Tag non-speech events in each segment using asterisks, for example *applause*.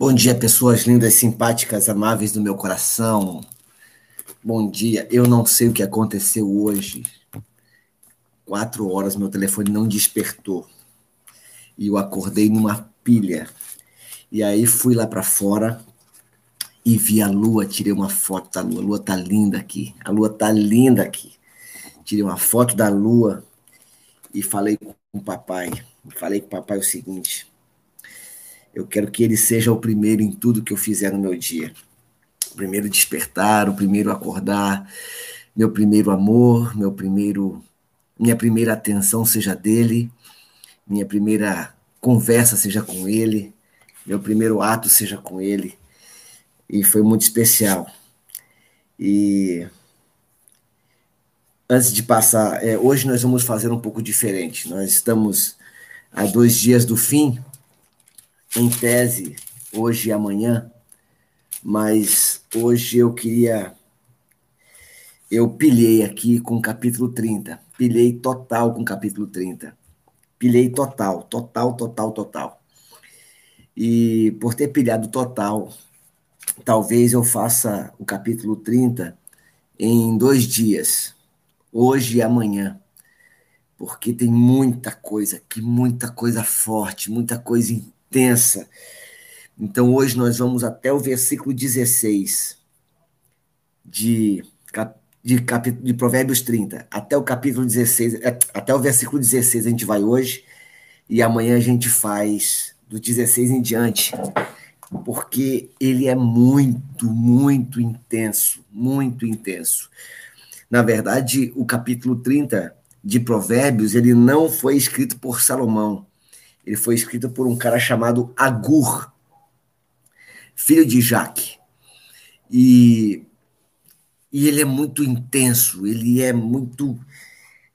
Bom dia, pessoas lindas, simpáticas, amáveis do meu coração. Bom dia. Eu não sei o que aconteceu hoje. Quatro horas meu telefone não despertou. E eu acordei numa pilha. E aí fui lá para fora e vi a lua, tirei uma foto da lua. A lua tá linda aqui. A lua tá linda aqui. Tirei uma foto da lua e falei com o papai. Falei com o papai o seguinte: eu quero que ele seja o primeiro em tudo que eu fizer no meu dia. O primeiro despertar, o primeiro acordar, meu primeiro amor, meu primeiro minha primeira atenção seja dele, minha primeira conversa seja com ele, meu primeiro ato seja com ele. E foi muito especial. E antes de passar, é, hoje nós vamos fazer um pouco diferente. Nós estamos a dois dias do fim em tese hoje e amanhã, mas hoje eu queria. Eu pilhei aqui com o capítulo 30. Pilhei total com o capítulo 30. Pilhei total, total, total, total. E por ter pilhado total, talvez eu faça o capítulo 30 em dois dias, hoje e amanhã, porque tem muita coisa aqui, muita coisa forte, muita coisa tensa. Então hoje nós vamos até o versículo 16 de, de, cap, de Provérbios 30, até o capítulo 16, é, até o versículo 16 a gente vai hoje, e amanhã a gente faz do 16 em diante, porque ele é muito, muito intenso, muito intenso. Na verdade, o capítulo 30 de Provérbios, ele não foi escrito por Salomão, ele foi escrito por um cara chamado Agur, filho de Jaque. E, e ele é muito intenso, ele é muito.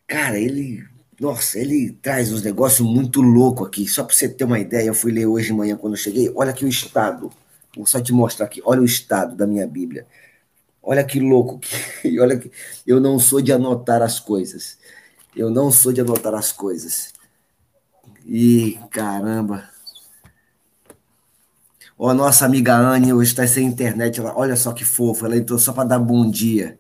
Cara, ele. Nossa, ele traz uns negócios muito loucos aqui. Só para você ter uma ideia, eu fui ler hoje de manhã quando eu cheguei. Olha aqui o estado. Vou só te mostrar aqui. Olha o estado da minha Bíblia. Olha que louco. Que, *laughs* olha que eu não sou de anotar as coisas. Eu não sou de anotar as coisas. E caramba. Ó, nossa amiga Anne hoje está sem internet. Ela, olha só que fofa. Ela entrou só para dar bom dia.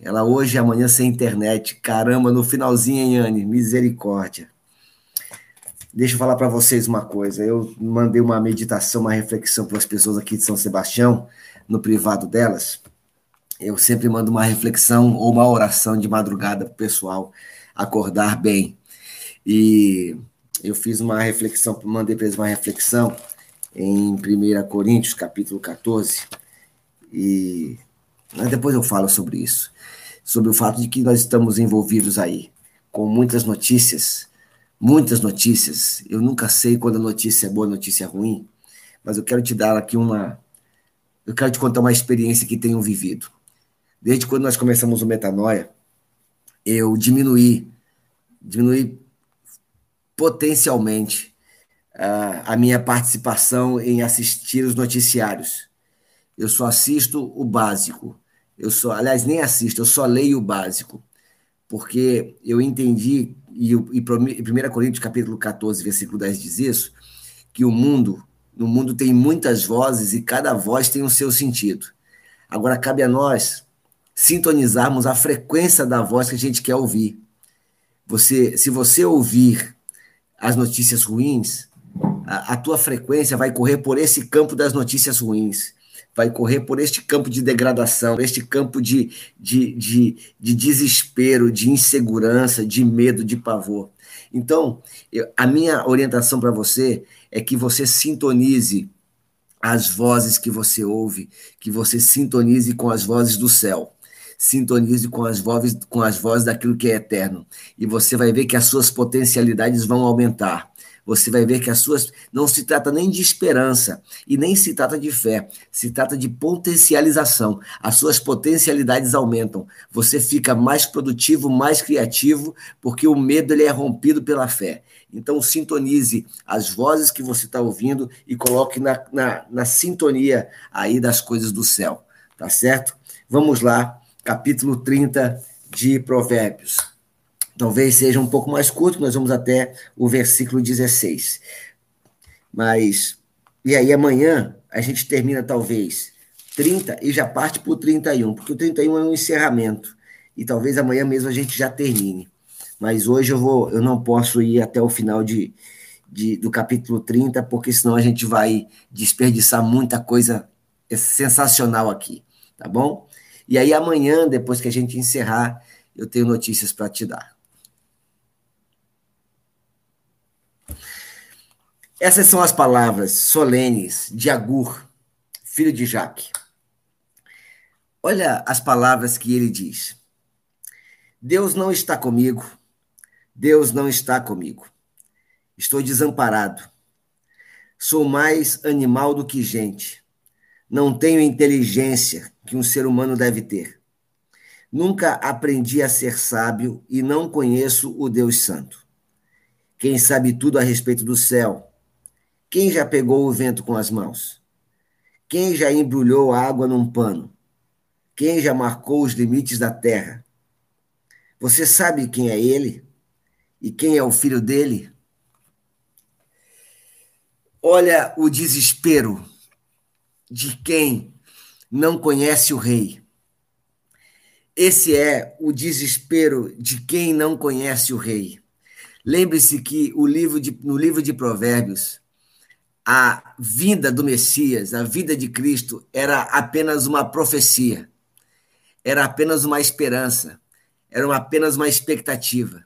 Ela hoje e amanhã sem internet. Caramba, no finalzinho, hein, Anne? Misericórdia. Deixa eu falar para vocês uma coisa. Eu mandei uma meditação, uma reflexão para as pessoas aqui de São Sebastião, no privado delas. Eu sempre mando uma reflexão ou uma oração de madrugada para o pessoal acordar bem. E eu fiz uma reflexão, mandei para eles uma reflexão em 1 Coríntios, capítulo 14, e depois eu falo sobre isso, sobre o fato de que nós estamos envolvidos aí com muitas notícias, muitas notícias. Eu nunca sei quando a notícia é boa, a notícia é ruim, mas eu quero te dar aqui uma, eu quero te contar uma experiência que tenho vivido. Desde quando nós começamos o Metanoia, eu diminuí, diminuí potencialmente uh, a minha participação em assistir os noticiários. Eu só assisto o básico. Eu só, aliás, nem assisto, eu só leio o básico. Porque eu entendi, e, e 1 Coríntios capítulo 14, versículo 10 diz isso, que o mundo, no mundo tem muitas vozes e cada voz tem o seu sentido. Agora cabe a nós sintonizarmos a frequência da voz que a gente quer ouvir. Você, se você ouvir as notícias ruins, a, a tua frequência vai correr por esse campo das notícias ruins vai correr por este campo de degradação, este campo de, de, de, de, desespero, de insegurança, de medo, de pavor. Então, eu, a minha orientação para você é que você sintonize as vozes que você ouve, que você sintonize com as vozes do céu sintonize com as vozes, com as vozes daquilo que é eterno. E você vai ver que as suas potencialidades vão aumentar. Você vai ver que as suas. Não se trata nem de esperança e nem se trata de fé, se trata de potencialização. As suas potencialidades aumentam. Você fica mais produtivo, mais criativo, porque o medo ele é rompido pela fé. Então, sintonize as vozes que você está ouvindo e coloque na, na, na sintonia aí das coisas do céu. Tá certo? Vamos lá capítulo 30 de Provérbios. Talvez seja um pouco mais curto, nós vamos até o versículo 16. Mas E aí amanhã a gente termina talvez 30 e já parte para o 31, porque o 31 é um encerramento. E talvez amanhã mesmo a gente já termine. Mas hoje eu vou, eu não posso ir até o final de, de, do capítulo 30, porque senão a gente vai desperdiçar muita coisa sensacional aqui, tá bom? E aí amanhã, depois que a gente encerrar, eu tenho notícias para te dar. Essas são as palavras solenes de Agur, filho de Jaque. Olha as palavras que ele diz. Deus não está comigo. Deus não está comigo. Estou desamparado. Sou mais animal do que gente. Não tenho inteligência que um ser humano deve ter. Nunca aprendi a ser sábio e não conheço o Deus Santo. Quem sabe tudo a respeito do céu? Quem já pegou o vento com as mãos? Quem já embrulhou a água num pano? Quem já marcou os limites da terra? Você sabe quem é ele? E quem é o filho dele? Olha o desespero de quem não conhece o rei. Esse é o desespero de quem não conhece o rei. Lembre-se que o livro de, no livro de Provérbios, a vinda do Messias, a vida de Cristo, era apenas uma profecia, era apenas uma esperança, era apenas uma expectativa.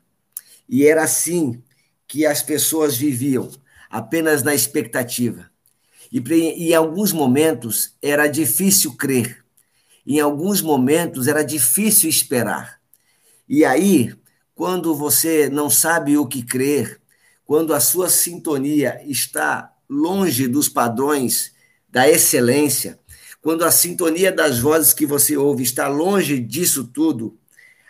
E era assim que as pessoas viviam, apenas na expectativa. E, em alguns momentos era difícil crer, em alguns momentos era difícil esperar. E aí, quando você não sabe o que crer, quando a sua sintonia está longe dos padrões da excelência, quando a sintonia das vozes que você ouve está longe disso tudo,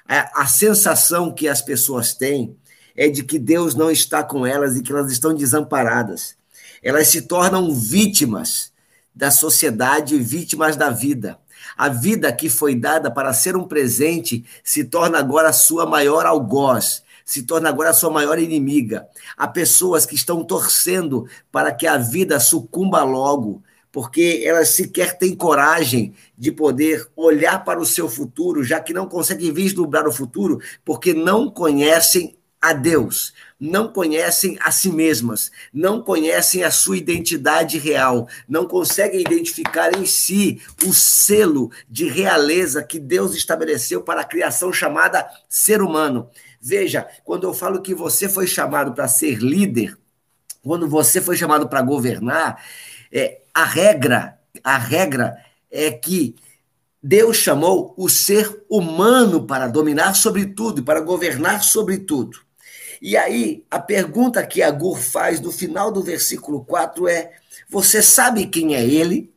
a, a sensação que as pessoas têm é de que Deus não está com elas e que elas estão desamparadas elas se tornam vítimas da sociedade, vítimas da vida. A vida que foi dada para ser um presente se torna agora sua maior algoz, se torna agora sua maior inimiga. Há pessoas que estão torcendo para que a vida sucumba logo, porque elas sequer têm coragem de poder olhar para o seu futuro, já que não conseguem vislumbrar o futuro, porque não conhecem a Deus, não conhecem a si mesmas, não conhecem a sua identidade real, não conseguem identificar em si o selo de realeza que Deus estabeleceu para a criação chamada ser humano. Veja, quando eu falo que você foi chamado para ser líder, quando você foi chamado para governar, é, a regra, a regra é que Deus chamou o ser humano para dominar sobre tudo, para governar sobre tudo. E aí, a pergunta que Agur faz no final do versículo 4 é: Você sabe quem é ele?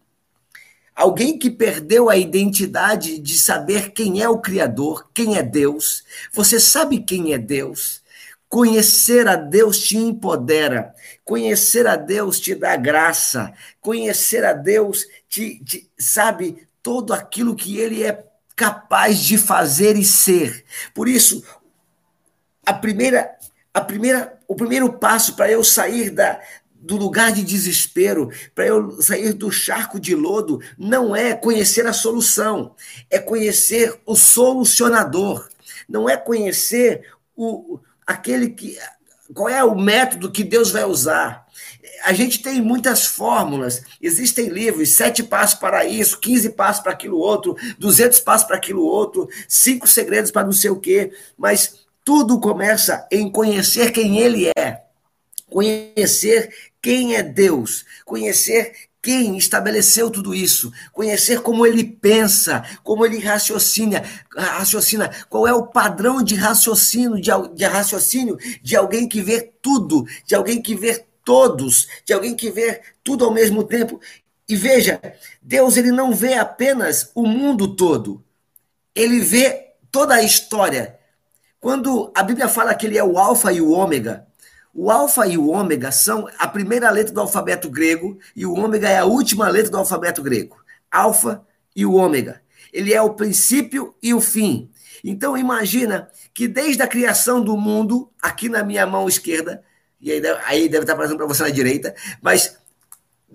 Alguém que perdeu a identidade de saber quem é o Criador, quem é Deus. Você sabe quem é Deus? Conhecer a Deus te empodera, conhecer a Deus te dá graça, conhecer a Deus te, te sabe todo aquilo que Ele é capaz de fazer e ser. Por isso, a primeira a primeira, o primeiro passo para eu sair da, do lugar de desespero, para eu sair do charco de lodo, não é conhecer a solução, é conhecer o solucionador, não é conhecer o, aquele que. Qual é o método que Deus vai usar? A gente tem muitas fórmulas, existem livros, sete passos para isso, 15 passos para aquilo outro, 200 passos para aquilo outro, cinco segredos para não sei o quê, mas tudo começa em conhecer quem Ele é, conhecer quem é Deus, conhecer quem estabeleceu tudo isso, conhecer como ele pensa, como ele raciocina, raciocina, qual é o padrão de raciocínio, de, de raciocínio de alguém que vê tudo, de alguém que vê todos, de alguém que vê tudo ao mesmo tempo. E veja, Deus ele não vê apenas o mundo todo, ele vê toda a história quando a Bíblia fala que ele é o alfa e o ômega, o alfa e o ômega são a primeira letra do alfabeto grego e o ômega é a última letra do alfabeto grego. Alfa e o ômega. Ele é o princípio e o fim. Então imagina que desde a criação do mundo, aqui na minha mão esquerda, e aí deve, aí deve estar aparecendo para você na direita, mas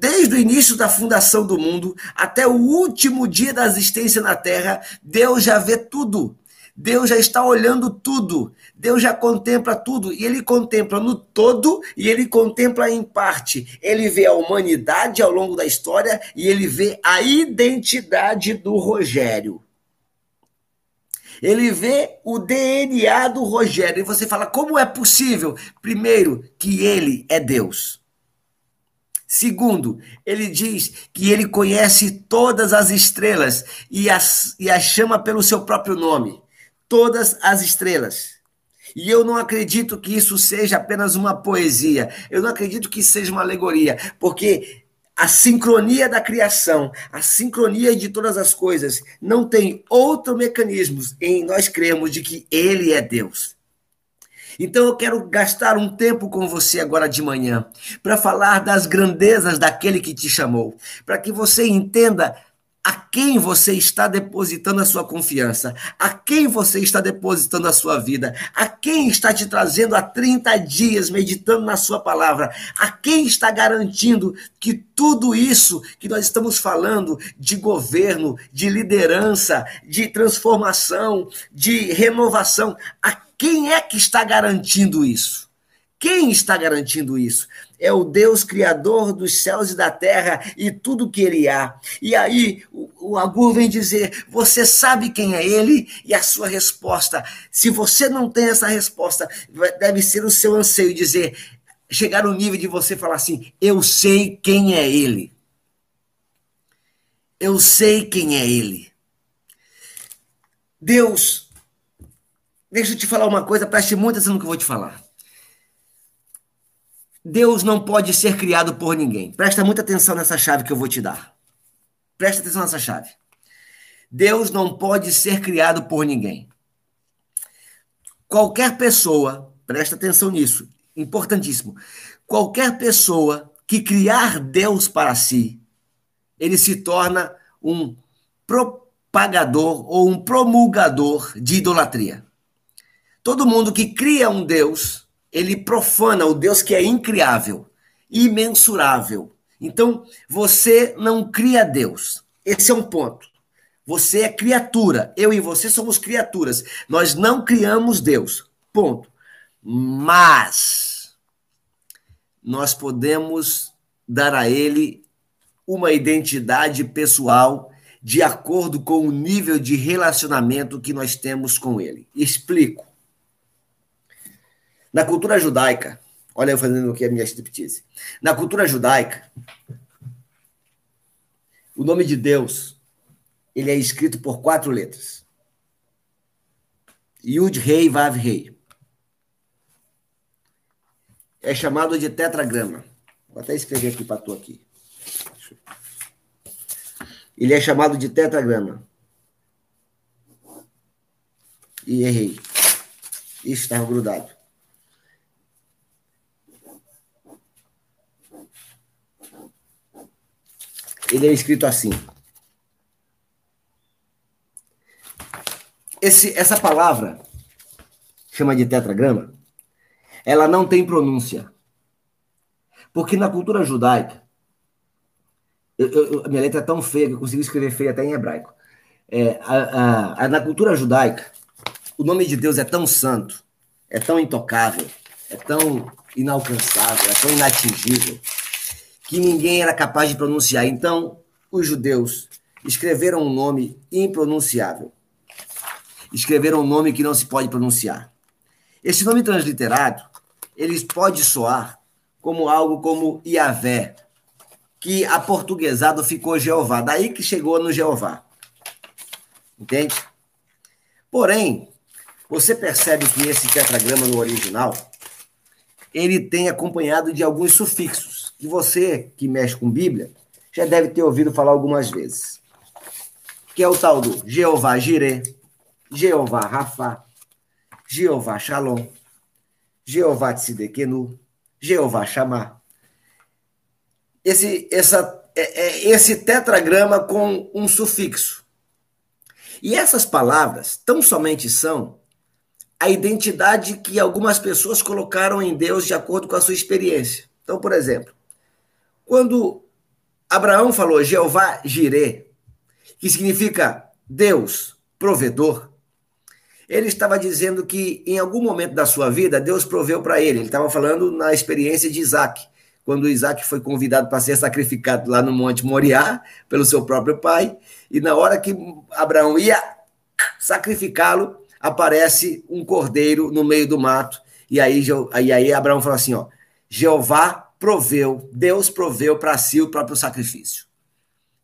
Desde o início da fundação do mundo até o último dia da existência na Terra, Deus já vê tudo. Deus já está olhando tudo. Deus já contempla tudo. E ele contempla no todo e ele contempla em parte. Ele vê a humanidade ao longo da história e ele vê a identidade do Rogério. Ele vê o DNA do Rogério. E você fala: como é possível? Primeiro, que ele é Deus. Segundo, ele diz que ele conhece todas as estrelas e as, e as chama pelo seu próprio nome. Todas as estrelas. E eu não acredito que isso seja apenas uma poesia. Eu não acredito que seja uma alegoria, porque a sincronia da criação, a sincronia de todas as coisas, não tem outro mecanismo em nós cremos de que ele é Deus. Então eu quero gastar um tempo com você agora de manhã para falar das grandezas daquele que te chamou, para que você entenda a quem você está depositando a sua confiança, a quem você está depositando a sua vida, a quem está te trazendo há 30 dias meditando na sua palavra, a quem está garantindo que tudo isso que nós estamos falando de governo, de liderança, de transformação, de renovação, a quem é que está garantindo isso? Quem está garantindo isso? É o Deus Criador dos céus e da terra e tudo que ele há. E aí o, o Agur vem dizer: Você sabe quem é ele? E a sua resposta, se você não tem essa resposta, deve ser o seu anseio dizer, chegar no nível de você falar assim: Eu sei quem é ele. Eu sei quem é ele. Deus Deixa eu te falar uma coisa, preste muita atenção no que eu vou te falar. Deus não pode ser criado por ninguém. Presta muita atenção nessa chave que eu vou te dar. Presta atenção nessa chave. Deus não pode ser criado por ninguém. Qualquer pessoa, presta atenção nisso, importantíssimo. Qualquer pessoa que criar Deus para si, ele se torna um propagador ou um promulgador de idolatria. Todo mundo que cria um Deus, ele profana o Deus que é incriável, imensurável. Então, você não cria Deus. Esse é um ponto. Você é criatura. Eu e você somos criaturas. Nós não criamos Deus. Ponto. Mas nós podemos dar a ele uma identidade pessoal de acordo com o nível de relacionamento que nós temos com ele. Explico. Na cultura judaica, olha eu fazendo aqui a minha striptease. Na cultura judaica, o nome de Deus, ele é escrito por quatro letras. Yud, Rei, Vav, Rei. É chamado de tetragrama. Vou até escrever aqui para tu aqui. Ele é chamado de tetragrama. E errei. Isso estava grudado. Ele é escrito assim. Esse, essa palavra, chama de tetragrama, ela não tem pronúncia. Porque na cultura judaica, eu, eu, minha letra é tão feia que eu consigo escrever feia até em hebraico. É, a, a, a, na cultura judaica, o nome de Deus é tão santo, é tão intocável, é tão inalcançável, é tão inatingível, que ninguém era capaz de pronunciar. Então, os judeus escreveram um nome impronunciável. Escreveram um nome que não se pode pronunciar. Esse nome transliterado, ele pode soar como algo como Iavé, que aportuguesado ficou Jeová. Daí que chegou no Jeová. Entende? Porém, você percebe que esse tetragrama no original, ele tem acompanhado de alguns sufixos que você que mexe com Bíblia já deve ter ouvido falar algumas vezes. Que é o tal do Jeová Jireh, Jeová Rafa, Jeová Shalom, Jeová Tzidekenu, Jeová Chamar. Esse, essa, é, é, esse tetragrama com um sufixo. E essas palavras tão somente são a identidade que algumas pessoas colocaram em Deus de acordo com a sua experiência. Então, por exemplo, quando Abraão falou Jeová Jirê, que significa Deus provedor, ele estava dizendo que em algum momento da sua vida Deus proveu para ele. Ele estava falando na experiência de Isaac, quando Isaac foi convidado para ser sacrificado lá no Monte Moriá pelo seu próprio pai, e na hora que Abraão ia sacrificá-lo, aparece um cordeiro no meio do mato, e aí, e aí Abraão falou assim: ó, Jeová proveu, Deus proveu para si o próprio sacrifício.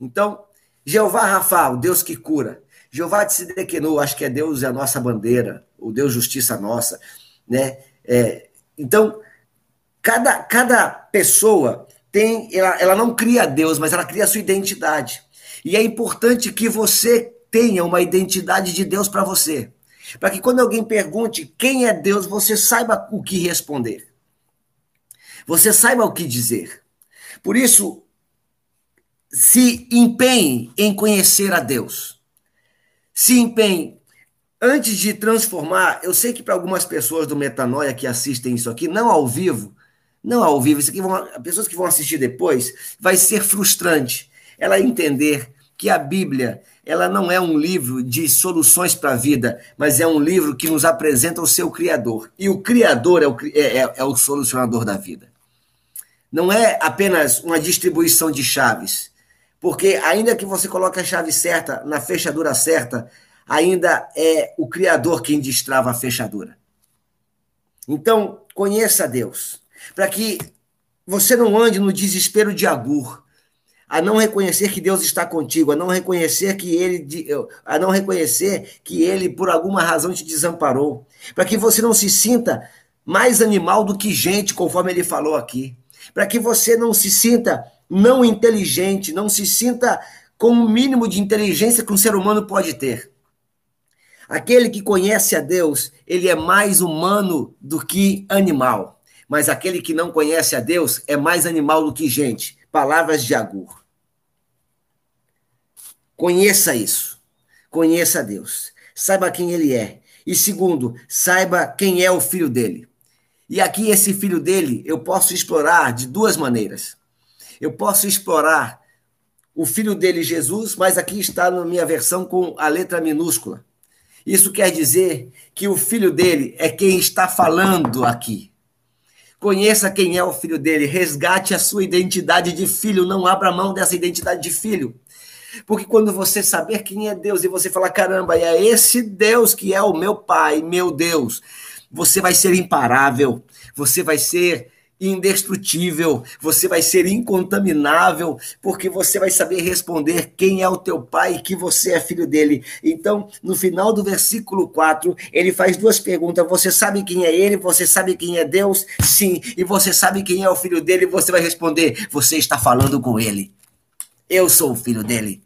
Então, Jeová Rafa, o Deus que cura, Jeová Tsidequenu, acho que é Deus é a nossa bandeira, o Deus justiça nossa, né? É, então, cada, cada pessoa tem, ela, ela não cria Deus, mas ela cria a sua identidade. E é importante que você tenha uma identidade de Deus para você. Para que quando alguém pergunte quem é Deus, você saiba o que responder. Você saiba o que dizer. Por isso, se empenhe em conhecer a Deus se empenhe. Antes de transformar, eu sei que para algumas pessoas do Metanoia que assistem isso aqui, não ao vivo, não ao vivo, isso aqui vão, pessoas que vão assistir depois, vai ser frustrante ela entender que a Bíblia ela não é um livro de soluções para a vida, mas é um livro que nos apresenta o seu Criador. E o Criador é o, é, é, é o solucionador da vida. Não é apenas uma distribuição de chaves. Porque ainda que você coloque a chave certa na fechadura certa, ainda é o Criador quem destrava a fechadura. Então, conheça Deus, para que você não ande no desespero de Agur, a não reconhecer que Deus está contigo, a não reconhecer que ele a não reconhecer que ele por alguma razão te desamparou, para que você não se sinta mais animal do que gente, conforme ele falou aqui, para que você não se sinta não inteligente, não se sinta com o mínimo de inteligência que um ser humano pode ter. Aquele que conhece a Deus, ele é mais humano do que animal. Mas aquele que não conhece a Deus é mais animal do que gente. Palavras de Agur. Conheça isso. Conheça a Deus. Saiba quem ele é. E segundo, saiba quem é o filho dele. E aqui, esse filho dele, eu posso explorar de duas maneiras. Eu posso explorar o filho dele, Jesus, mas aqui está na minha versão com a letra minúscula. Isso quer dizer que o filho dele é quem está falando aqui. Conheça quem é o filho dele, resgate a sua identidade de filho, não abra mão dessa identidade de filho. Porque quando você saber quem é Deus e você falar, caramba, é esse Deus que é o meu Pai, meu Deus, você vai ser imparável, você vai ser indestrutível, você vai ser incontaminável, porque você vai saber responder quem é o teu pai e que você é filho dele. Então, no final do versículo 4, ele faz duas perguntas: Você sabe quem é ele? Você sabe quem é Deus? Sim. E você sabe quem é o filho dele? Você vai responder: Você está falando com ele. Eu sou o filho dele.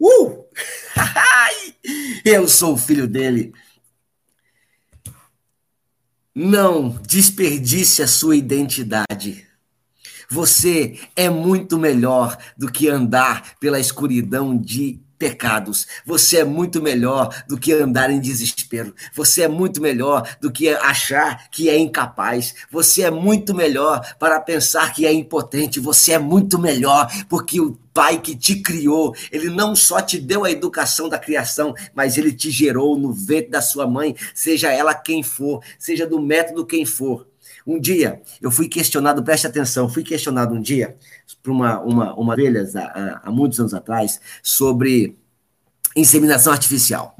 Uh! *laughs* Eu sou o filho dele. Não desperdice a sua identidade. Você é muito melhor do que andar pela escuridão de pecados. Você é muito melhor do que andar em desespero. Você é muito melhor do que achar que é incapaz. Você é muito melhor para pensar que é impotente. Você é muito melhor porque o Pai que te criou, ele não só te deu a educação da criação, mas ele te gerou no ventre da sua mãe, seja ela quem for, seja do método quem for. Um dia, eu fui questionado, preste atenção, fui questionado um dia por uma, uma, uma velha, há, há muitos anos atrás, sobre inseminação artificial.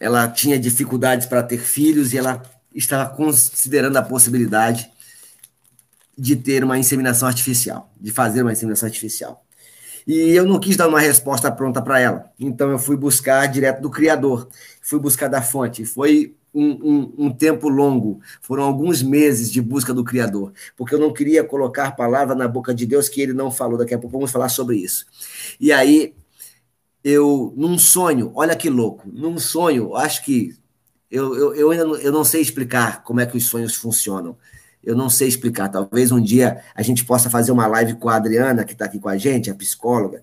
Ela tinha dificuldades para ter filhos e ela estava considerando a possibilidade de ter uma inseminação artificial, de fazer uma inseminação artificial. E eu não quis dar uma resposta pronta para ela. Então eu fui buscar direto do Criador, fui buscar da fonte. Foi um, um, um, tempo longo, foram alguns meses de busca do Criador, porque eu não queria colocar palavra na boca de Deus que ele não falou. Daqui a pouco vamos falar sobre isso. E aí, eu, num sonho, olha que louco, num sonho, acho que eu, eu, eu ainda não, eu não sei explicar como é que os sonhos funcionam. Eu não sei explicar. Talvez um dia a gente possa fazer uma live com a Adriana, que está aqui com a gente, a psicóloga,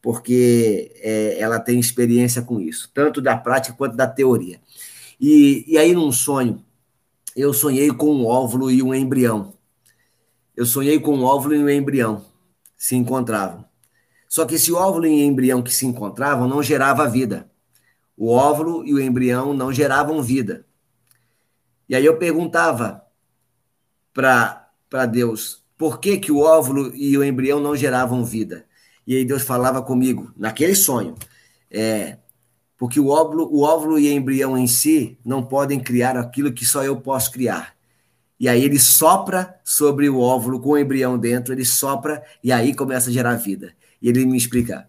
porque é, ela tem experiência com isso, tanto da prática quanto da teoria. E, e aí, num sonho, eu sonhei com um óvulo e um embrião. eu sonhei com o óvulo e o embrião se encontravam. Só que esse óvulo e embrião que se encontravam não gerava vida. O óvulo e o embrião não geravam vida. E aí eu perguntava para Deus, por que, que o óvulo e o embrião não geravam vida? E aí Deus falava comigo, naquele sonho, é, porque o óvulo, o óvulo e o embrião em si não podem criar aquilo que só eu posso criar. E aí ele sopra sobre o óvulo com o embrião dentro, ele sopra e aí começa a gerar vida. E ele me explica: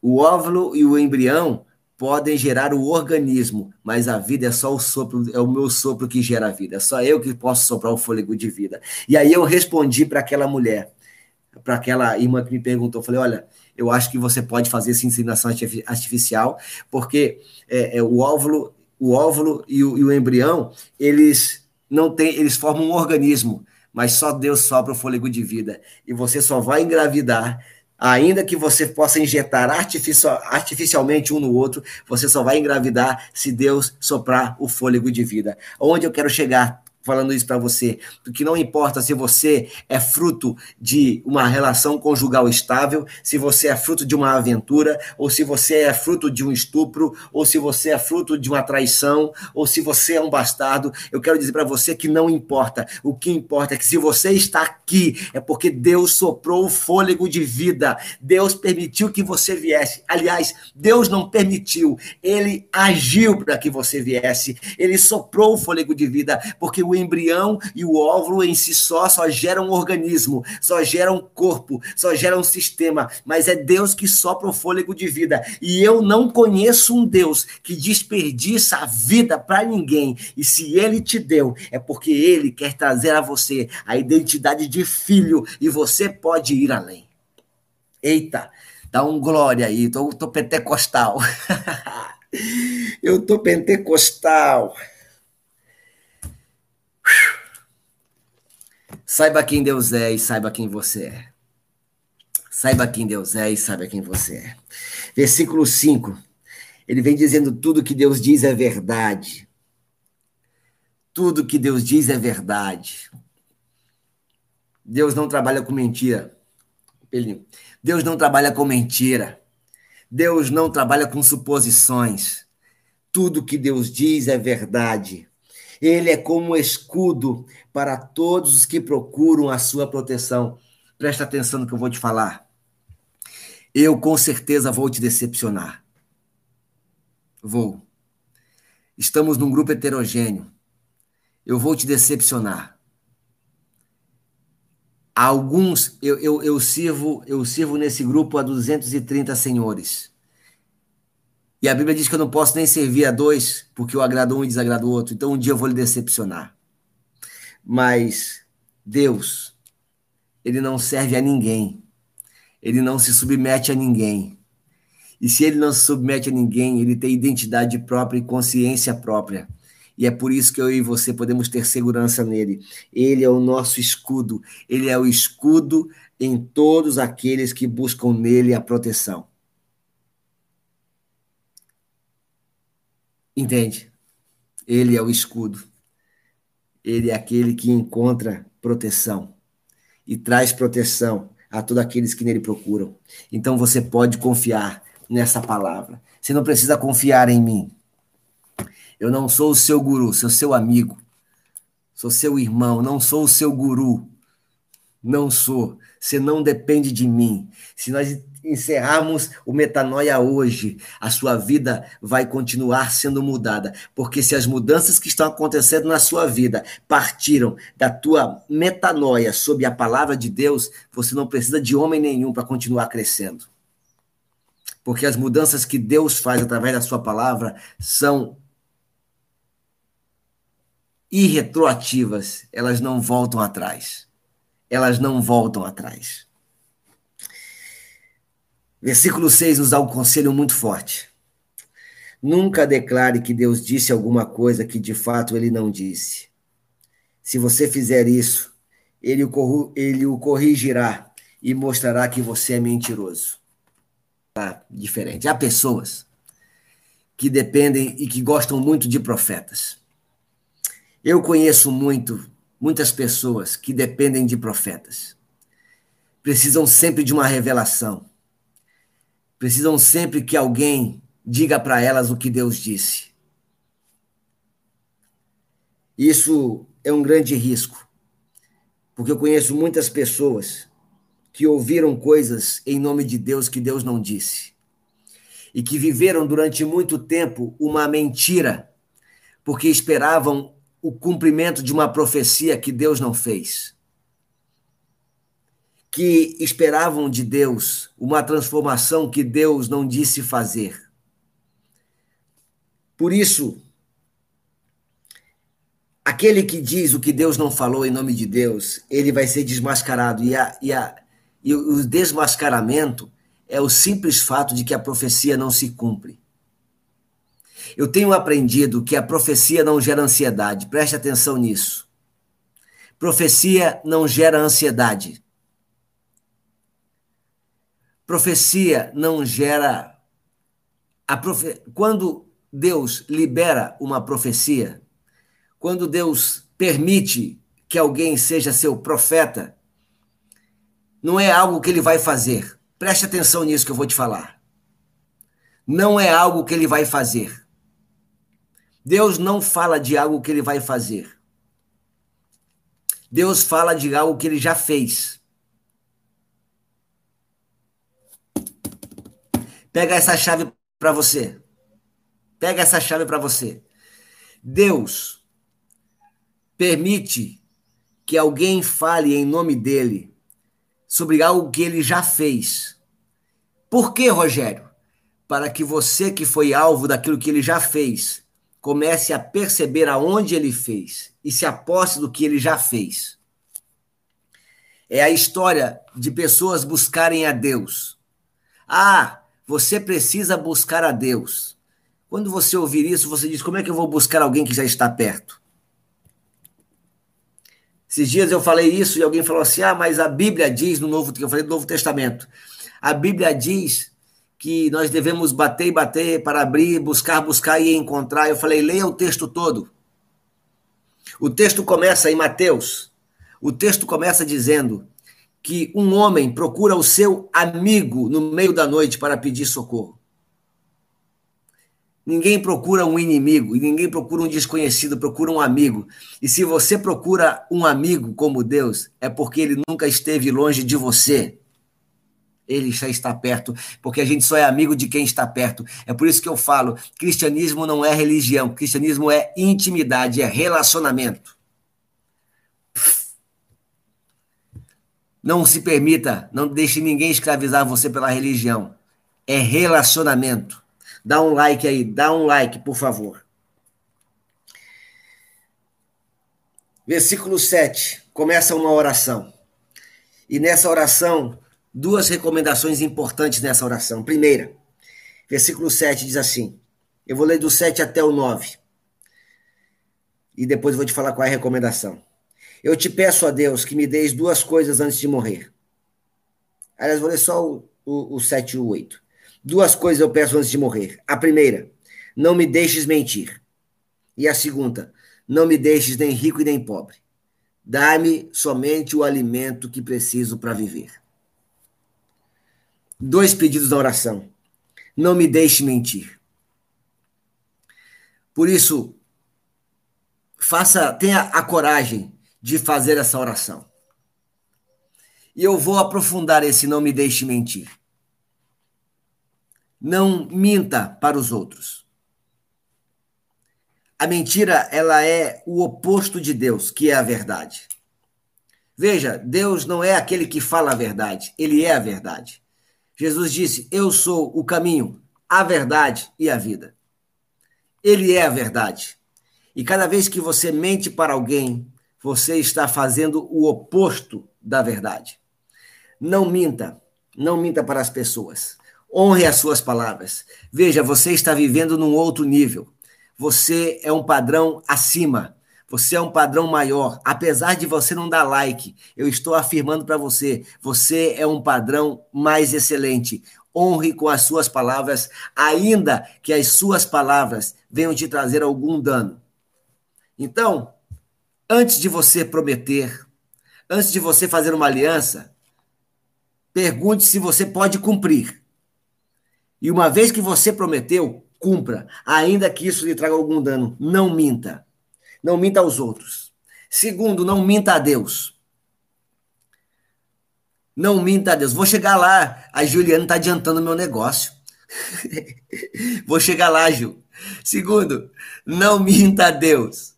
o óvulo e o embrião podem gerar o organismo, mas a vida é só o sopro, é o meu sopro que gera a vida. É só eu que posso soprar o fôlego de vida. E aí eu respondi para aquela mulher, para aquela irmã que me perguntou, falei, olha, eu acho que você pode fazer essa inseminação artificial, porque é, é, o óvulo, o óvulo e o, e o embrião, eles não têm, eles formam um organismo, mas só Deus sopra o fôlego de vida. E você só vai engravidar Ainda que você possa injetar artificial, artificialmente um no outro, você só vai engravidar se Deus soprar o fôlego de vida. Onde eu quero chegar? Falando isso para você, que não importa se você é fruto de uma relação conjugal estável, se você é fruto de uma aventura, ou se você é fruto de um estupro, ou se você é fruto de uma traição, ou se você é um bastardo, eu quero dizer para você que não importa. O que importa é que se você está aqui, é porque Deus soprou o fôlego de vida. Deus permitiu que você viesse. Aliás, Deus não permitiu, ele agiu para que você viesse. Ele soprou o fôlego de vida, porque o embrião e o óvulo em si só só geram um organismo, só geram um corpo, só geram um sistema, mas é Deus que sopra o fôlego de vida. E eu não conheço um Deus que desperdiça a vida para ninguém. E se ele te deu, é porque ele quer trazer a você a identidade de filho e você pode ir além. Eita, dá um glória aí, tô, tô pentecostal. *laughs* eu tô pentecostal. Saiba quem Deus é e saiba quem você é. Saiba quem Deus é e saiba quem você é. Versículo 5. Ele vem dizendo: tudo que Deus diz é verdade. Tudo que Deus diz é verdade. Deus não trabalha com mentira. Deus não trabalha com mentira. Deus não trabalha com suposições. Tudo que Deus diz é verdade. Ele é como um escudo para todos os que procuram a sua proteção. Presta atenção no que eu vou te falar. Eu com certeza vou te decepcionar. Vou. Estamos num grupo heterogêneo. Eu vou te decepcionar. Alguns, eu, eu, eu, sirvo, eu sirvo nesse grupo a 230 senhores. E a Bíblia diz que eu não posso nem servir a dois, porque eu agrado um e desagrado o outro. Então um dia eu vou lhe decepcionar. Mas Deus, ele não serve a ninguém. Ele não se submete a ninguém. E se ele não se submete a ninguém, ele tem identidade própria e consciência própria. E é por isso que eu e você podemos ter segurança nele. Ele é o nosso escudo. Ele é o escudo em todos aqueles que buscam nele a proteção. Entende? Ele é o escudo. Ele é aquele que encontra proteção e traz proteção a todos aqueles que nele procuram. Então você pode confiar nessa palavra. Você não precisa confiar em mim. Eu não sou o seu guru, sou seu amigo. Sou seu irmão, não sou o seu guru. Não sou. Você não depende de mim. Se nós encerrarmos o metanoia hoje, a sua vida vai continuar sendo mudada, porque se as mudanças que estão acontecendo na sua vida partiram da tua metanoia sob a palavra de Deus, você não precisa de homem nenhum para continuar crescendo. Porque as mudanças que Deus faz através da sua palavra são irretroativas, elas não voltam atrás. Elas não voltam atrás. Versículo 6 nos dá um conselho muito forte. Nunca declare que Deus disse alguma coisa que de fato ele não disse. Se você fizer isso, ele o, ele o corrigirá e mostrará que você é mentiroso. Tá diferente. Há pessoas que dependem e que gostam muito de profetas. Eu conheço muito muitas pessoas que dependem de profetas. Precisam sempre de uma revelação. Precisam sempre que alguém diga para elas o que Deus disse. Isso é um grande risco, porque eu conheço muitas pessoas que ouviram coisas em nome de Deus que Deus não disse e que viveram durante muito tempo uma mentira, porque esperavam o cumprimento de uma profecia que Deus não fez. Que esperavam de Deus uma transformação que Deus não disse fazer. Por isso, aquele que diz o que Deus não falou em nome de Deus, ele vai ser desmascarado. E, a, e, a, e o desmascaramento é o simples fato de que a profecia não se cumpre. Eu tenho aprendido que a profecia não gera ansiedade, preste atenção nisso. Profecia não gera ansiedade. Profecia não gera. A profe... Quando Deus libera uma profecia, quando Deus permite que alguém seja seu profeta, não é algo que ele vai fazer. Preste atenção nisso que eu vou te falar. Não é algo que ele vai fazer. Deus não fala de algo que ele vai fazer. Deus fala de algo que ele já fez. Pega essa chave para você. Pega essa chave para você. Deus permite que alguém fale em nome dele sobre algo que ele já fez. Por que, Rogério? Para que você que foi alvo daquilo que ele já fez, comece a perceber aonde ele fez e se aposte do que ele já fez. É a história de pessoas buscarem a Deus. Ah, você precisa buscar a Deus. Quando você ouvir isso, você diz: como é que eu vou buscar alguém que já está perto? Esses dias eu falei isso e alguém falou assim: ah, mas a Bíblia diz no Novo, eu falei do Novo Testamento, a Bíblia diz que nós devemos bater e bater para abrir, buscar, buscar e encontrar. Eu falei, leia o texto todo. O texto começa em Mateus. O texto começa dizendo que um homem procura o seu amigo no meio da noite para pedir socorro. Ninguém procura um inimigo, e ninguém procura um desconhecido, procura um amigo. E se você procura um amigo como Deus, é porque ele nunca esteve longe de você. Ele já está perto, porque a gente só é amigo de quem está perto. É por isso que eu falo: cristianismo não é religião, cristianismo é intimidade, é relacionamento. Não se permita, não deixe ninguém escravizar você pela religião. É relacionamento. Dá um like aí, dá um like, por favor. Versículo 7, começa uma oração. E nessa oração, duas recomendações importantes nessa oração. Primeira, versículo 7 diz assim: eu vou ler do 7 até o 9. E depois vou te falar qual é a recomendação. Eu te peço a Deus que me deis duas coisas antes de morrer. Aliás, vou ler só o, o, o 7 e o 8. Duas coisas eu peço antes de morrer. A primeira, não me deixes mentir. E a segunda, não me deixes nem rico e nem pobre. Dá-me somente o alimento que preciso para viver. Dois pedidos da oração. Não me deixe mentir. Por isso, faça, tenha a coragem de fazer essa oração. E eu vou aprofundar esse não me deixe mentir. Não minta para os outros. A mentira, ela é o oposto de Deus, que é a verdade. Veja, Deus não é aquele que fala a verdade, ele é a verdade. Jesus disse: Eu sou o caminho, a verdade e a vida. Ele é a verdade. E cada vez que você mente para alguém, você está fazendo o oposto da verdade. Não minta, não minta para as pessoas. Honre as suas palavras. Veja, você está vivendo num outro nível. Você é um padrão acima. Você é um padrão maior. Apesar de você não dar like, eu estou afirmando para você, você é um padrão mais excelente. Honre com as suas palavras, ainda que as suas palavras venham te trazer algum dano. Então, antes de você prometer, antes de você fazer uma aliança, pergunte se você pode cumprir. E uma vez que você prometeu, cumpra, ainda que isso lhe traga algum dano. Não minta. Não minta aos outros. Segundo, não minta a Deus. Não minta a Deus. Vou chegar lá. A Juliana está adiantando meu negócio. *laughs* Vou chegar lá, Ju. Segundo, não minta a Deus.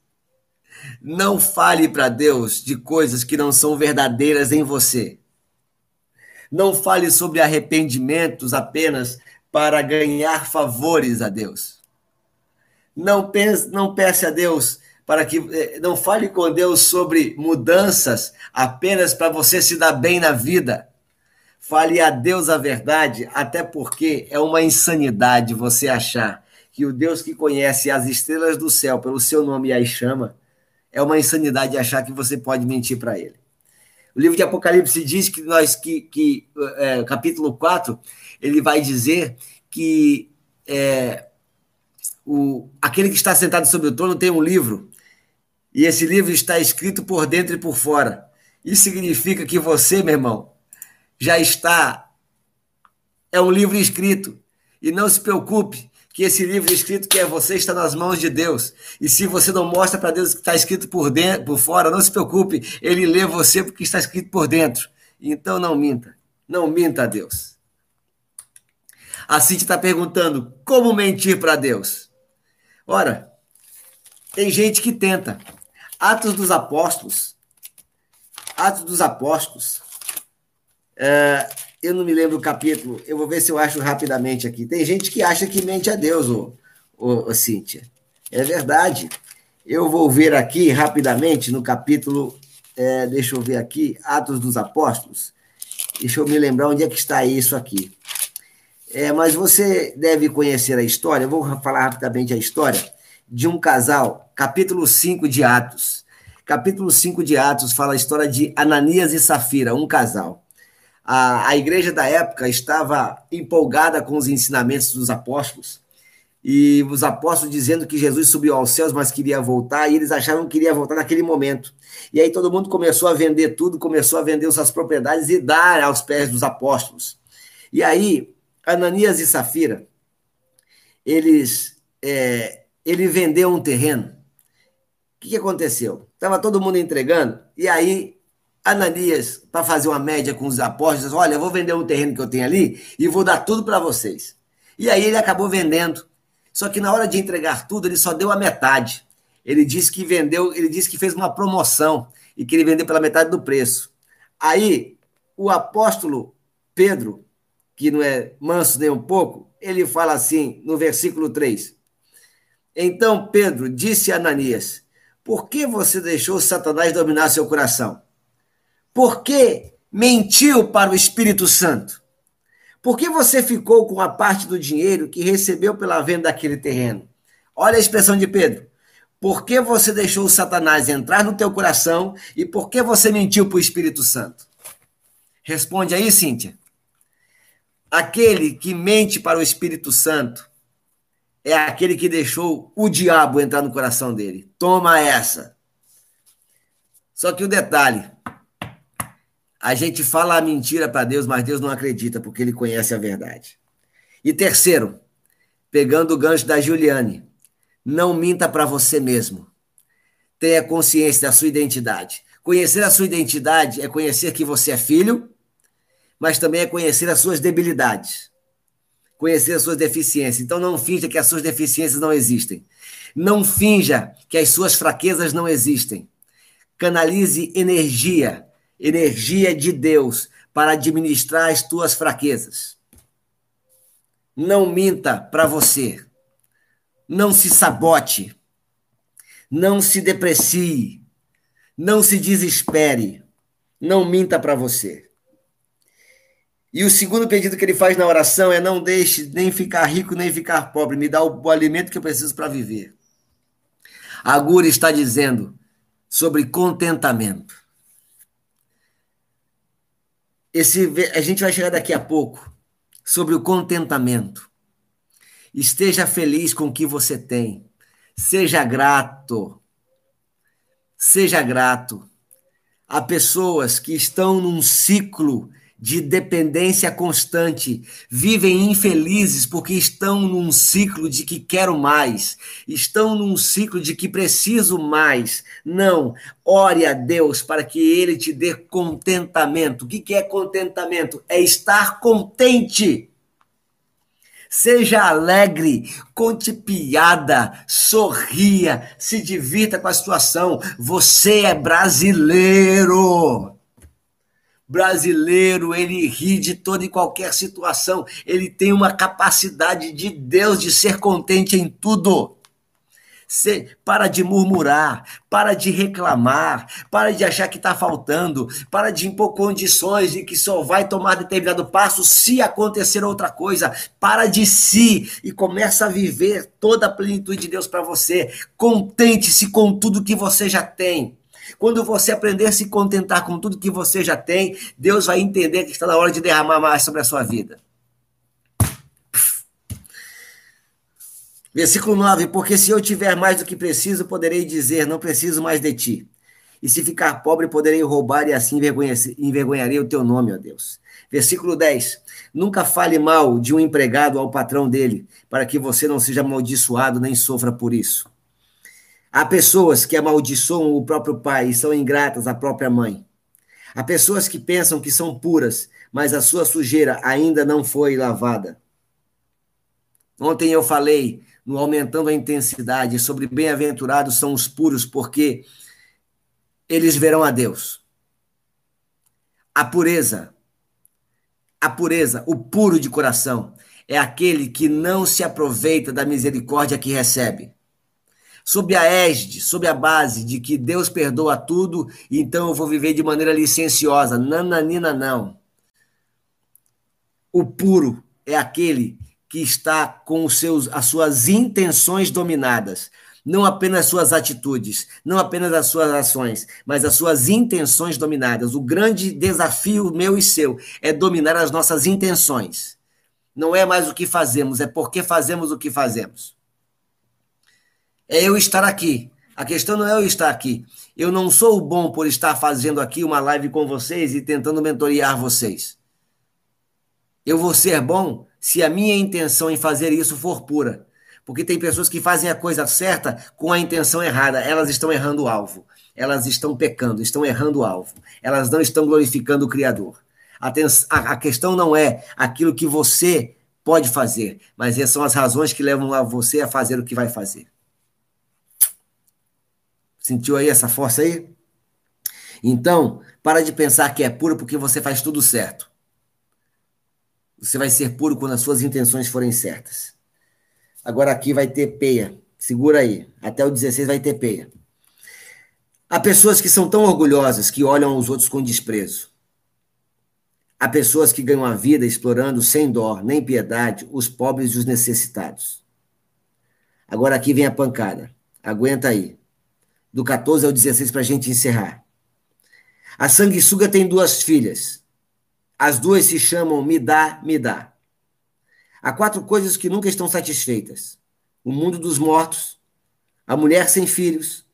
Não fale para Deus de coisas que não são verdadeiras em você. Não fale sobre arrependimentos apenas para ganhar favores a Deus. Não pense, não peça a Deus para que eh, não fale com Deus sobre mudanças apenas para você se dar bem na vida. Fale a Deus a verdade, até porque é uma insanidade você achar que o Deus que conhece as estrelas do céu pelo seu nome e as chama, é uma insanidade achar que você pode mentir para ele. O livro de Apocalipse diz que nós, que, que é, capítulo 4, ele vai dizer que é, o, aquele que está sentado sobre o trono tem um livro, e esse livro está escrito por dentro e por fora. Isso significa que você, meu irmão, já está. É um livro escrito. E não se preocupe, que esse livro escrito que é você está nas mãos de Deus. E se você não mostra para Deus que está escrito por dentro, por fora, não se preocupe, ele lê você porque está escrito por dentro. Então não minta. Não minta a Deus. A Cintia está perguntando como mentir para Deus. Ora, tem gente que tenta. Atos dos Apóstolos. Atos dos Apóstolos. É, eu não me lembro o capítulo, eu vou ver se eu acho rapidamente aqui. Tem gente que acha que mente a Deus, ô, ô, ô Cíntia. É verdade. Eu vou ver aqui rapidamente no capítulo, é, deixa eu ver aqui, Atos dos Apóstolos. Deixa eu me lembrar onde é que está isso aqui. É, mas você deve conhecer a história, eu vou falar rapidamente a história de um casal, capítulo 5 de Atos. Capítulo 5 de Atos fala a história de Ananias e Safira, um casal a, a igreja da época estava empolgada com os ensinamentos dos apóstolos, e os apóstolos dizendo que Jesus subiu aos céus, mas queria voltar, e eles achavam que queria voltar naquele momento. E aí todo mundo começou a vender tudo, começou a vender suas propriedades e dar aos pés dos apóstolos. E aí, Ananias e Safira, eles, é, ele vendeu um terreno. O que, que aconteceu? Estava todo mundo entregando, e aí Ananias, para fazer uma média com os apóstolos, olha, eu vou vender um terreno que eu tenho ali e vou dar tudo para vocês. E aí ele acabou vendendo. Só que na hora de entregar tudo, ele só deu a metade. Ele disse que vendeu, ele disse que fez uma promoção e que ele vendeu pela metade do preço. Aí o apóstolo Pedro, que não é manso nem um pouco, ele fala assim no versículo 3. Então Pedro disse a Ananias: Por que você deixou Satanás dominar seu coração? Por que mentiu para o Espírito Santo? Por que você ficou com a parte do dinheiro que recebeu pela venda daquele terreno? Olha a expressão de Pedro. Por que você deixou Satanás entrar no teu coração e por que você mentiu para o Espírito Santo? Responde aí, Cíntia. Aquele que mente para o Espírito Santo é aquele que deixou o diabo entrar no coração dele. Toma essa. Só que o detalhe, a gente fala a mentira para Deus, mas Deus não acredita, porque ele conhece a verdade. E terceiro, pegando o gancho da Juliane, não minta para você mesmo. Tenha consciência da sua identidade. Conhecer a sua identidade é conhecer que você é filho, mas também é conhecer as suas debilidades, conhecer as suas deficiências. Então não finja que as suas deficiências não existem. Não finja que as suas fraquezas não existem. Canalize energia energia de Deus para administrar as tuas fraquezas. Não minta para você. Não se sabote. Não se deprecie. Não se desespere. Não minta para você. E o segundo pedido que ele faz na oração é: não deixe nem ficar rico nem ficar pobre, me dá o, o alimento que eu preciso para viver. A Gura está dizendo sobre contentamento. Esse, a gente vai chegar daqui a pouco sobre o contentamento. Esteja feliz com o que você tem. Seja grato. Seja grato. Há pessoas que estão num ciclo de dependência constante, vivem infelizes porque estão num ciclo de que quero mais, estão num ciclo de que preciso mais. Não, ore a Deus para que Ele te dê contentamento. O que é contentamento? É estar contente. Seja alegre, conte piada, sorria, se divirta com a situação. Você é brasileiro brasileiro, ele ri de toda e qualquer situação. Ele tem uma capacidade de Deus de ser contente em tudo. Cê, para de murmurar, para de reclamar, para de achar que está faltando, para de impor condições de que só vai tomar determinado passo se acontecer outra coisa. Para de si e começa a viver toda a plenitude de Deus para você. Contente-se com tudo que você já tem. Quando você aprender a se contentar com tudo que você já tem, Deus vai entender que está na hora de derramar mais sobre a sua vida. Versículo 9: Porque se eu tiver mais do que preciso, poderei dizer: Não preciso mais de ti. E se ficar pobre, poderei roubar, e assim envergonharei o teu nome, ó Deus. Versículo 10: Nunca fale mal de um empregado ao patrão dele, para que você não seja amaldiçoado nem sofra por isso. Há pessoas que amaldiçoam o próprio pai e são ingratas à própria mãe. Há pessoas que pensam que são puras, mas a sua sujeira ainda não foi lavada. Ontem eu falei no Aumentando a Intensidade sobre bem-aventurados são os puros, porque eles verão a Deus. A pureza, a pureza, o puro de coração, é aquele que não se aproveita da misericórdia que recebe sob a égide, sob a base de que Deus perdoa tudo, então eu vou viver de maneira licenciosa. Nananina, não. O puro é aquele que está com os seus, as suas intenções dominadas. Não apenas as suas atitudes, não apenas as suas ações, mas as suas intenções dominadas. O grande desafio meu e seu é dominar as nossas intenções. Não é mais o que fazemos, é porque fazemos o que fazemos é eu estar aqui. A questão não é eu estar aqui. Eu não sou bom por estar fazendo aqui uma live com vocês e tentando mentorear vocês. Eu vou ser bom se a minha intenção em fazer isso for pura. Porque tem pessoas que fazem a coisa certa com a intenção errada. Elas estão errando o alvo. Elas estão pecando, estão errando o alvo. Elas não estão glorificando o Criador. A questão não é aquilo que você pode fazer, mas são as razões que levam a você a fazer o que vai fazer. Sentiu aí essa força aí? Então, para de pensar que é puro porque você faz tudo certo. Você vai ser puro quando as suas intenções forem certas. Agora aqui vai ter peia. Segura aí. Até o 16 vai ter peia. Há pessoas que são tão orgulhosas que olham os outros com desprezo. Há pessoas que ganham a vida explorando sem dó nem piedade os pobres e os necessitados. Agora aqui vem a pancada. Aguenta aí do 14 ao 16 para a gente encerrar. A sanguessuga tem duas filhas. As duas se chamam Me dá, me dá. Há quatro coisas que nunca estão satisfeitas: o mundo dos mortos, a mulher sem filhos,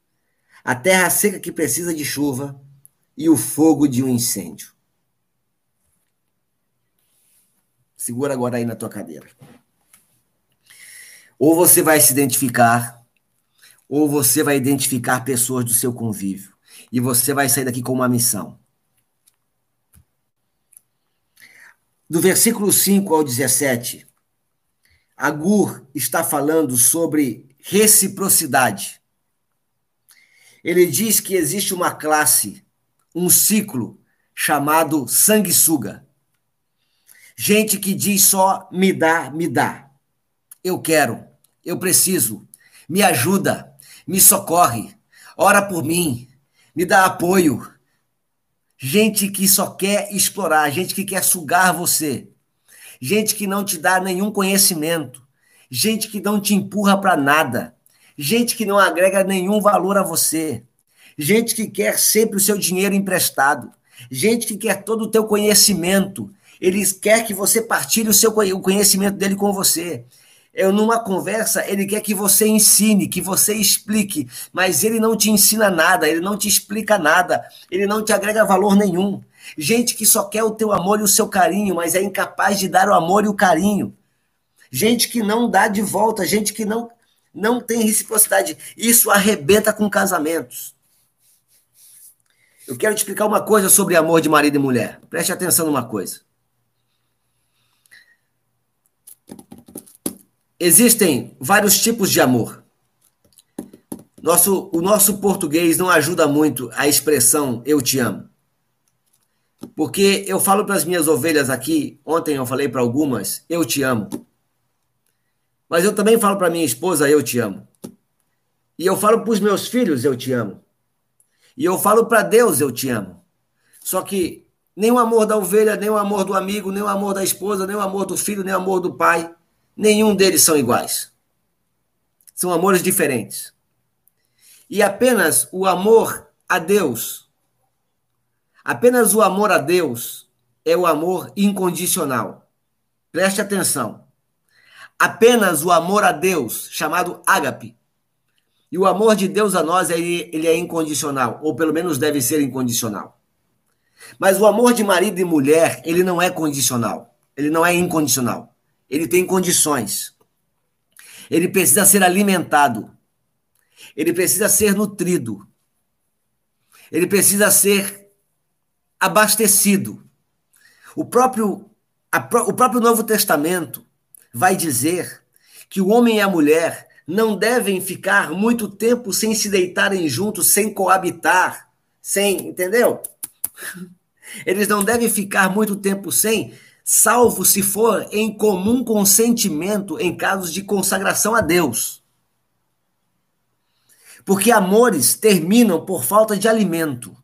a terra seca que precisa de chuva e o fogo de um incêndio. Segura agora aí na tua cadeira. Ou você vai se identificar ou você vai identificar pessoas do seu convívio e você vai sair daqui com uma missão. Do versículo 5 ao 17, Agur está falando sobre reciprocidade. Ele diz que existe uma classe, um ciclo chamado sanguessuga. Gente que diz só me dá, me dá. Eu quero, eu preciso, me ajuda me socorre, ora por mim, me dá apoio. Gente que só quer explorar, gente que quer sugar você, gente que não te dá nenhum conhecimento, gente que não te empurra para nada, gente que não agrega nenhum valor a você, gente que quer sempre o seu dinheiro emprestado, gente que quer todo o teu conhecimento, eles quer que você partilhe o seu o conhecimento dele com você. Eu, numa conversa, ele quer que você ensine, que você explique, mas ele não te ensina nada, ele não te explica nada, ele não te agrega valor nenhum. Gente que só quer o teu amor e o seu carinho, mas é incapaz de dar o amor e o carinho. Gente que não dá de volta, gente que não, não tem reciprocidade. Isso arrebenta com casamentos. Eu quero te explicar uma coisa sobre amor de marido e mulher. Preste atenção numa coisa. Existem vários tipos de amor. Nosso, o nosso português não ajuda muito a expressão eu te amo. Porque eu falo para as minhas ovelhas aqui, ontem eu falei para algumas, eu te amo. Mas eu também falo para minha esposa, eu te amo. E eu falo para os meus filhos, eu te amo. E eu falo para Deus, eu te amo. Só que nem o amor da ovelha, nem o amor do amigo, nem o amor da esposa, nem o amor do filho, nem o amor do pai, nenhum deles são iguais. São amores diferentes. E apenas o amor a Deus, apenas o amor a Deus é o amor incondicional. Preste atenção. Apenas o amor a Deus, chamado ágape, e o amor de Deus a nós, ele, ele é incondicional, ou pelo menos deve ser incondicional. Mas o amor de marido e mulher, ele não é condicional. Ele não é incondicional. Ele tem condições. Ele precisa ser alimentado. Ele precisa ser nutrido. Ele precisa ser abastecido. O próprio, a, o próprio Novo Testamento vai dizer que o homem e a mulher não devem ficar muito tempo sem se deitarem juntos, sem coabitar, sem, entendeu? *laughs* Eles não devem ficar muito tempo sem, salvo se for em comum consentimento em casos de consagração a Deus. Porque amores terminam por falta de alimento.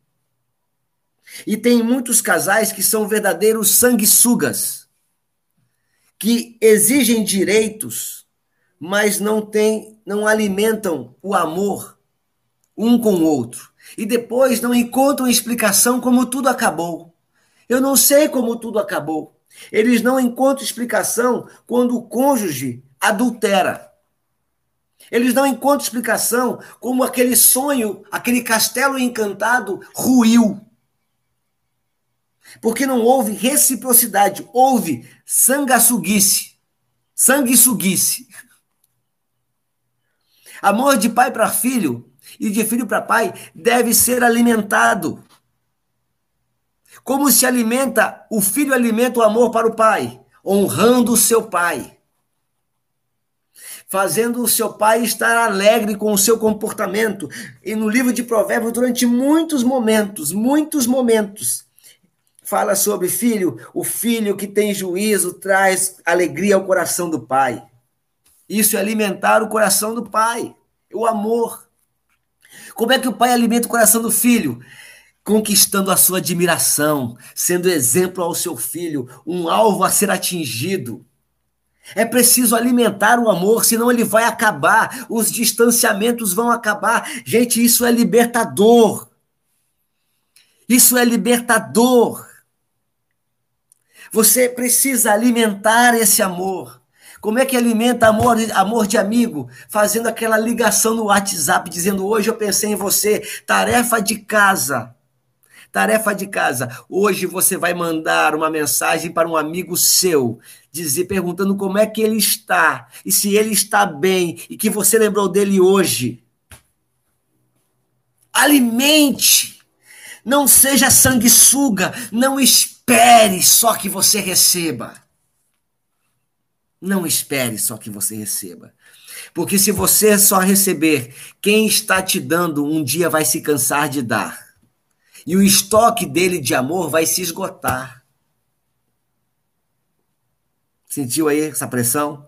E tem muitos casais que são verdadeiros sanguessugas, que exigem direitos mas não tem, não alimentam o amor um com o outro. E depois não encontram explicação como tudo acabou. Eu não sei como tudo acabou. Eles não encontram explicação quando o cônjuge adultera. Eles não encontram explicação como aquele sonho, aquele castelo encantado ruiu. Porque não houve reciprocidade, houve sanguessuguice. Sanguessuguice. Amor de pai para filho e de filho para pai deve ser alimentado. Como se alimenta, o filho alimenta o amor para o pai, honrando o seu pai. Fazendo o seu pai estar alegre com o seu comportamento. E no livro de Provérbios, durante muitos momentos, muitos momentos, fala sobre filho, o filho que tem juízo traz alegria ao coração do pai. Isso é alimentar o coração do pai, o amor. Como é que o pai alimenta o coração do filho? Conquistando a sua admiração, sendo exemplo ao seu filho, um alvo a ser atingido. É preciso alimentar o amor, senão ele vai acabar, os distanciamentos vão acabar. Gente, isso é libertador. Isso é libertador. Você precisa alimentar esse amor. Como é que alimenta amor, amor de amigo? Fazendo aquela ligação no WhatsApp, dizendo: Hoje eu pensei em você, tarefa de casa. Tarefa de casa. Hoje você vai mandar uma mensagem para um amigo seu, dizer, perguntando como é que ele está e se ele está bem e que você lembrou dele hoje. Alimente. Não seja sanguessuga. Não espere só que você receba. Não espere só que você receba. Porque se você só receber, quem está te dando um dia vai se cansar de dar. E o estoque dele de amor vai se esgotar. Sentiu aí essa pressão?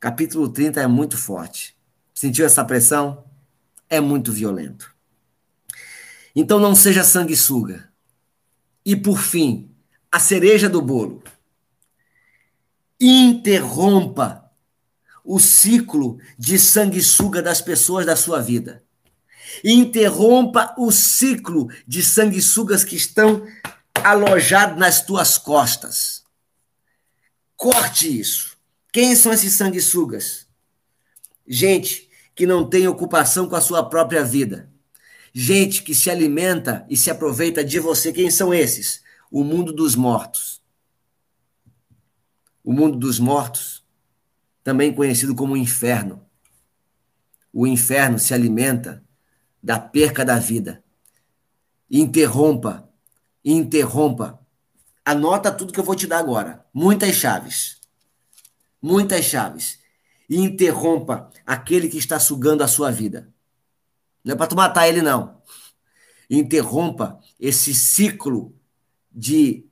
Capítulo 30 é muito forte. Sentiu essa pressão? É muito violento. Então não seja sanguessuga. E por fim, a cereja do bolo interrompa o ciclo de sanguessuga das pessoas da sua vida. Interrompa o ciclo de sanguessugas que estão alojados nas tuas costas. Corte isso. Quem são esses sanguessugas? Gente que não tem ocupação com a sua própria vida. Gente que se alimenta e se aproveita de você. Quem são esses? O mundo dos mortos. O mundo dos mortos, também conhecido como inferno. O inferno se alimenta da perca da vida. Interrompa, interrompa. Anota tudo que eu vou te dar agora. Muitas chaves muitas chaves. Interrompa aquele que está sugando a sua vida. Não é para tu matar ele, não. Interrompa esse ciclo de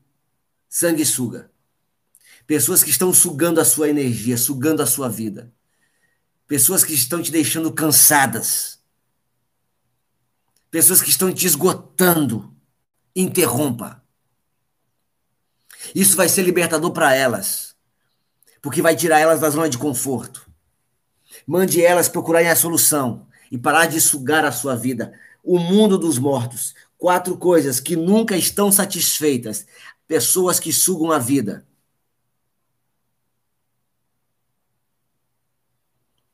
sanguessuga. Pessoas que estão sugando a sua energia, sugando a sua vida. Pessoas que estão te deixando cansadas. Pessoas que estão te esgotando. Interrompa. Isso vai ser libertador para elas porque vai tirar elas da zona de conforto. Mande elas procurarem a solução e parar de sugar a sua vida. O mundo dos mortos. Quatro coisas que nunca estão satisfeitas. Pessoas que sugam a vida.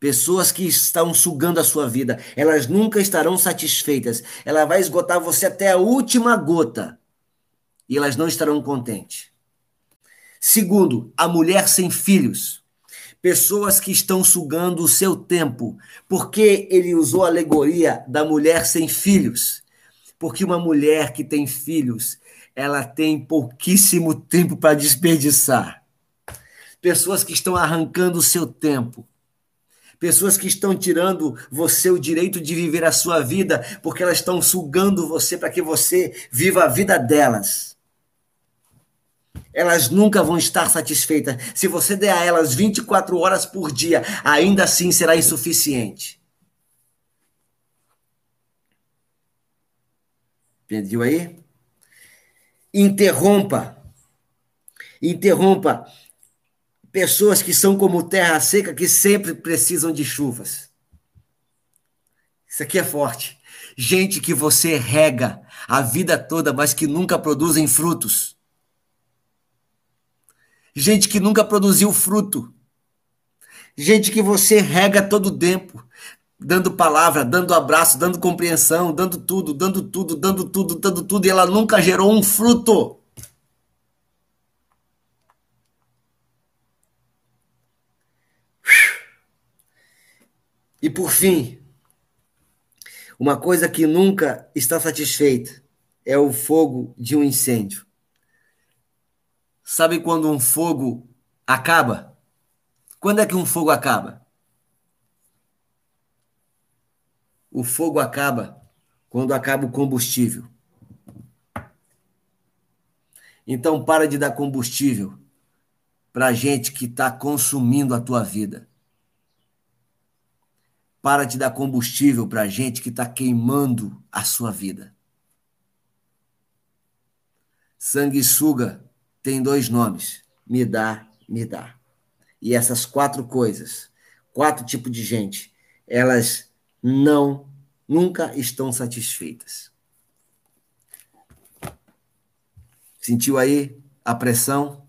Pessoas que estão sugando a sua vida, elas nunca estarão satisfeitas. Ela vai esgotar você até a última gota. E elas não estarão contentes. Segundo, a mulher sem filhos. Pessoas que estão sugando o seu tempo. Por que ele usou a alegoria da mulher sem filhos? Porque uma mulher que tem filhos, ela tem pouquíssimo tempo para desperdiçar. Pessoas que estão arrancando o seu tempo. Pessoas que estão tirando você o direito de viver a sua vida, porque elas estão sugando você para que você viva a vida delas elas nunca vão estar satisfeitas. Se você der a elas 24 horas por dia, ainda assim será insuficiente. Entendeu aí? Interrompa. Interrompa pessoas que são como terra seca, que sempre precisam de chuvas. Isso aqui é forte. Gente que você rega a vida toda, mas que nunca produzem frutos. Gente que nunca produziu fruto. Gente que você rega todo tempo, dando palavra, dando abraço, dando compreensão, dando tudo, dando tudo, dando tudo, dando tudo, e ela nunca gerou um fruto. E por fim, uma coisa que nunca está satisfeita é o fogo de um incêndio. Sabe quando um fogo acaba? Quando é que um fogo acaba? O fogo acaba quando acaba o combustível. Então para de dar combustível para gente que está consumindo a tua vida. Para de dar combustível para gente que está queimando a sua vida. Sanguessuga tem dois nomes: me dá, me dá. E essas quatro coisas, quatro tipos de gente, elas não, nunca estão satisfeitas. Sentiu aí a pressão?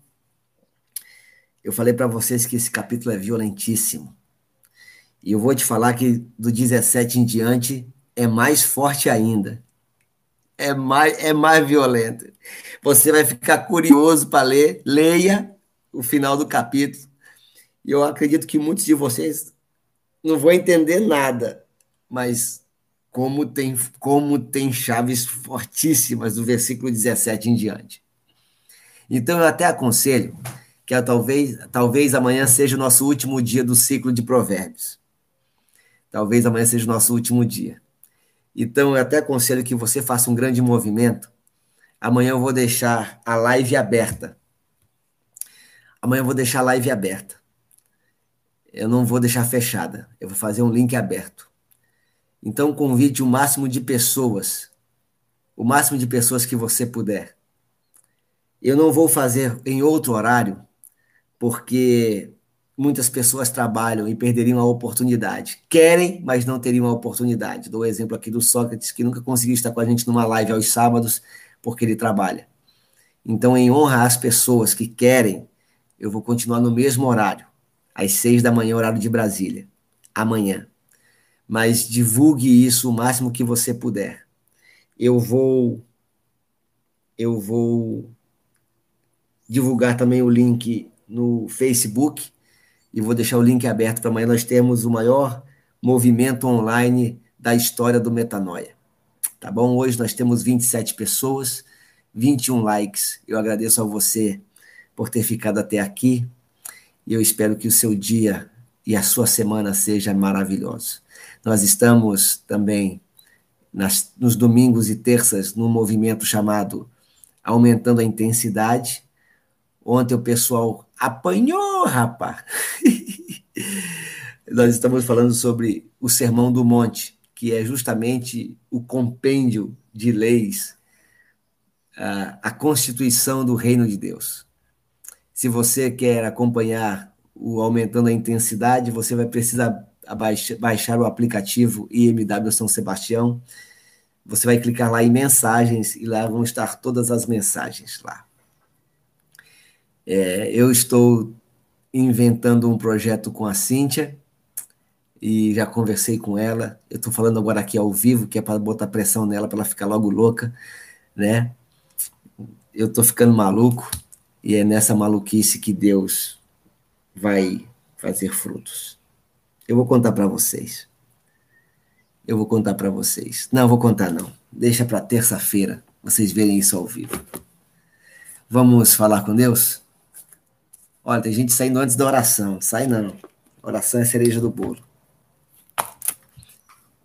Eu falei para vocês que esse capítulo é violentíssimo. E eu vou te falar que do 17 em diante é mais forte ainda é mais, é mais violenta. Você vai ficar curioso para ler, leia o final do capítulo. E eu acredito que muitos de vocês não vão entender nada, mas como tem, como tem chaves fortíssimas do versículo 17 em diante. Então eu até aconselho que talvez, talvez amanhã seja o nosso último dia do ciclo de provérbios. Talvez amanhã seja o nosso último dia. Então, eu até aconselho que você faça um grande movimento. Amanhã eu vou deixar a live aberta. Amanhã eu vou deixar a live aberta. Eu não vou deixar fechada. Eu vou fazer um link aberto. Então, convide o máximo de pessoas. O máximo de pessoas que você puder. Eu não vou fazer em outro horário, porque muitas pessoas trabalham e perderiam a oportunidade. Querem, mas não teriam a oportunidade. Dou o exemplo aqui do Sócrates, que nunca conseguiu estar com a gente numa live aos sábados, porque ele trabalha. Então, em honra às pessoas que querem, eu vou continuar no mesmo horário, às seis da manhã, horário de Brasília, amanhã. Mas divulgue isso o máximo que você puder. Eu vou eu vou divulgar também o link no Facebook e vou deixar o link aberto para amanhã. Nós temos o maior movimento online da história do Metanoia. Tá bom? Hoje nós temos 27 pessoas, 21 likes. Eu agradeço a você por ter ficado até aqui e eu espero que o seu dia e a sua semana seja maravilhoso. Nós estamos também nas, nos domingos e terças num movimento chamado Aumentando a Intensidade. Ontem o pessoal apanhou, rapaz. *laughs* Nós estamos falando sobre o Sermão do Monte, que é justamente o compêndio de leis, a, a Constituição do Reino de Deus. Se você quer acompanhar o Aumentando a Intensidade, você vai precisar baixar o aplicativo IMW São Sebastião. Você vai clicar lá em mensagens e lá vão estar todas as mensagens lá. É, eu estou inventando um projeto com a Cíntia e já conversei com ela. Eu estou falando agora aqui ao vivo, que é para botar pressão nela para ela ficar logo louca, né? Eu estou ficando maluco e é nessa maluquice que Deus vai fazer frutos. Eu vou contar para vocês. Eu vou contar para vocês. Não, vou contar não. Deixa para terça-feira vocês verem isso ao vivo. Vamos falar com Deus? Olha, tem gente saindo antes da oração. Sai não. Oração é cereja do bolo.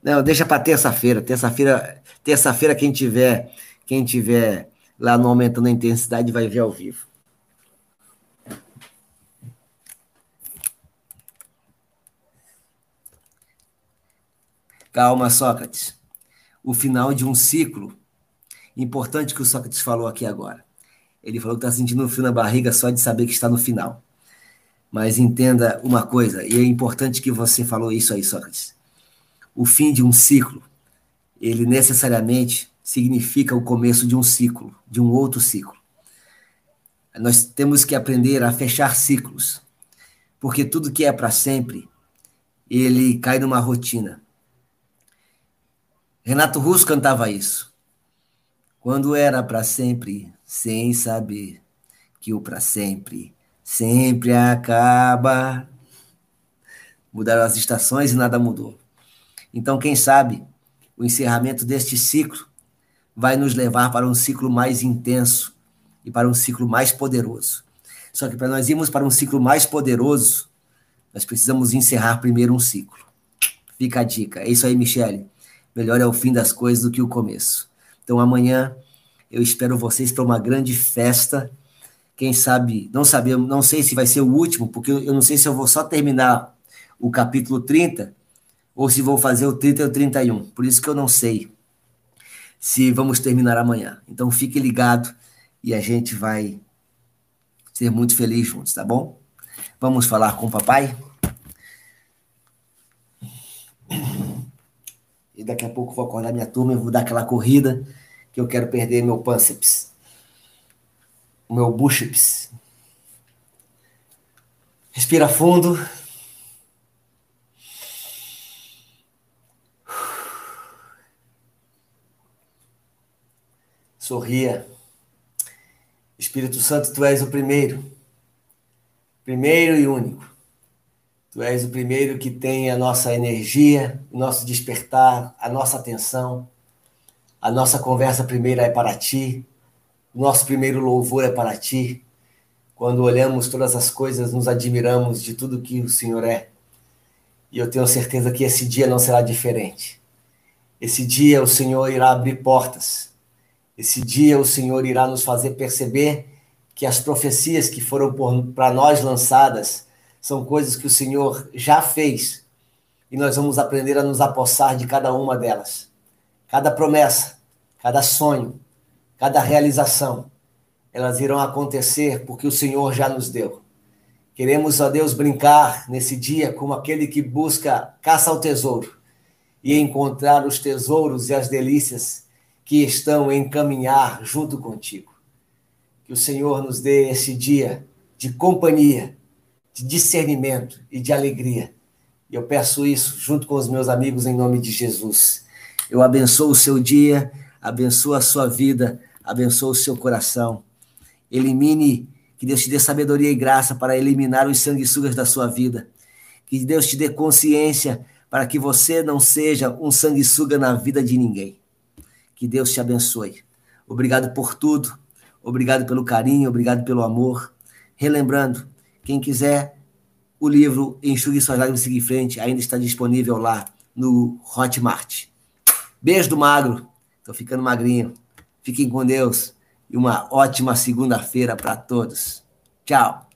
Não, deixa para terça-feira. Terça-feira, terça-feira quem tiver, quem tiver lá no aumentando a intensidade vai ver ao vivo. Calma, Sócrates. O final de um ciclo. Importante que o Sócrates falou aqui agora. Ele falou que está sentindo um frio na barriga só de saber que está no final. Mas entenda uma coisa, e é importante que você falou isso aí, Sócrates. O fim de um ciclo, ele necessariamente significa o começo de um ciclo, de um outro ciclo. Nós temos que aprender a fechar ciclos, porque tudo que é para sempre, ele cai numa rotina. Renato Russo cantava isso. Quando era para sempre, sem saber que o para sempre sempre acaba. Mudaram as estações e nada mudou. Então, quem sabe, o encerramento deste ciclo vai nos levar para um ciclo mais intenso e para um ciclo mais poderoso. Só que para nós irmos para um ciclo mais poderoso, nós precisamos encerrar primeiro um ciclo. Fica a dica. É isso aí, Michele melhor é o fim das coisas do que o começo. Então amanhã eu espero vocês para uma grande festa. Quem sabe, não sabemos, não sei se vai ser o último, porque eu não sei se eu vou só terminar o capítulo 30 ou se vou fazer o 30 e o 31. Por isso que eu não sei se vamos terminar amanhã. Então fique ligado e a gente vai ser muito feliz juntos, tá bom? Vamos falar com o papai? E daqui a pouco vou acordar minha turma e vou dar aquela corrida que eu quero perder meu pânceps. Meu bíceps. Respira fundo. Sorria. Espírito Santo, tu és o primeiro. Primeiro e único. Tu és o primeiro que tem a nossa energia, o nosso despertar, a nossa atenção. A nossa conversa primeira é para ti. Nosso primeiro louvor é para ti. Quando olhamos todas as coisas, nos admiramos de tudo que o Senhor é. E eu tenho certeza que esse dia não será diferente. Esse dia o Senhor irá abrir portas. Esse dia o Senhor irá nos fazer perceber que as profecias que foram para nós lançadas são coisas que o Senhor já fez e nós vamos aprender a nos apossar de cada uma delas. Cada promessa, cada sonho, cada realização, elas irão acontecer porque o Senhor já nos deu. Queremos, a Deus, brincar nesse dia como aquele que busca, caça ao tesouro e encontrar os tesouros e as delícias que estão em caminhar junto contigo. Que o Senhor nos dê esse dia de companhia de discernimento e de alegria. E eu peço isso junto com os meus amigos em nome de Jesus. Eu abençoo o seu dia, abençoo a sua vida, abençoo o seu coração. Elimine, que Deus te dê sabedoria e graça para eliminar os sanguessugas da sua vida. Que Deus te dê consciência para que você não seja um sanguessuga na vida de ninguém. Que Deus te abençoe. Obrigado por tudo. Obrigado pelo carinho, obrigado pelo amor. Relembrando, quem quiser o livro Enxugue Suas Lágrimas e Seguir Frente ainda está disponível lá no Hotmart. Beijo do magro. Tô ficando magrinho. Fiquem com Deus e uma ótima segunda-feira para todos. Tchau.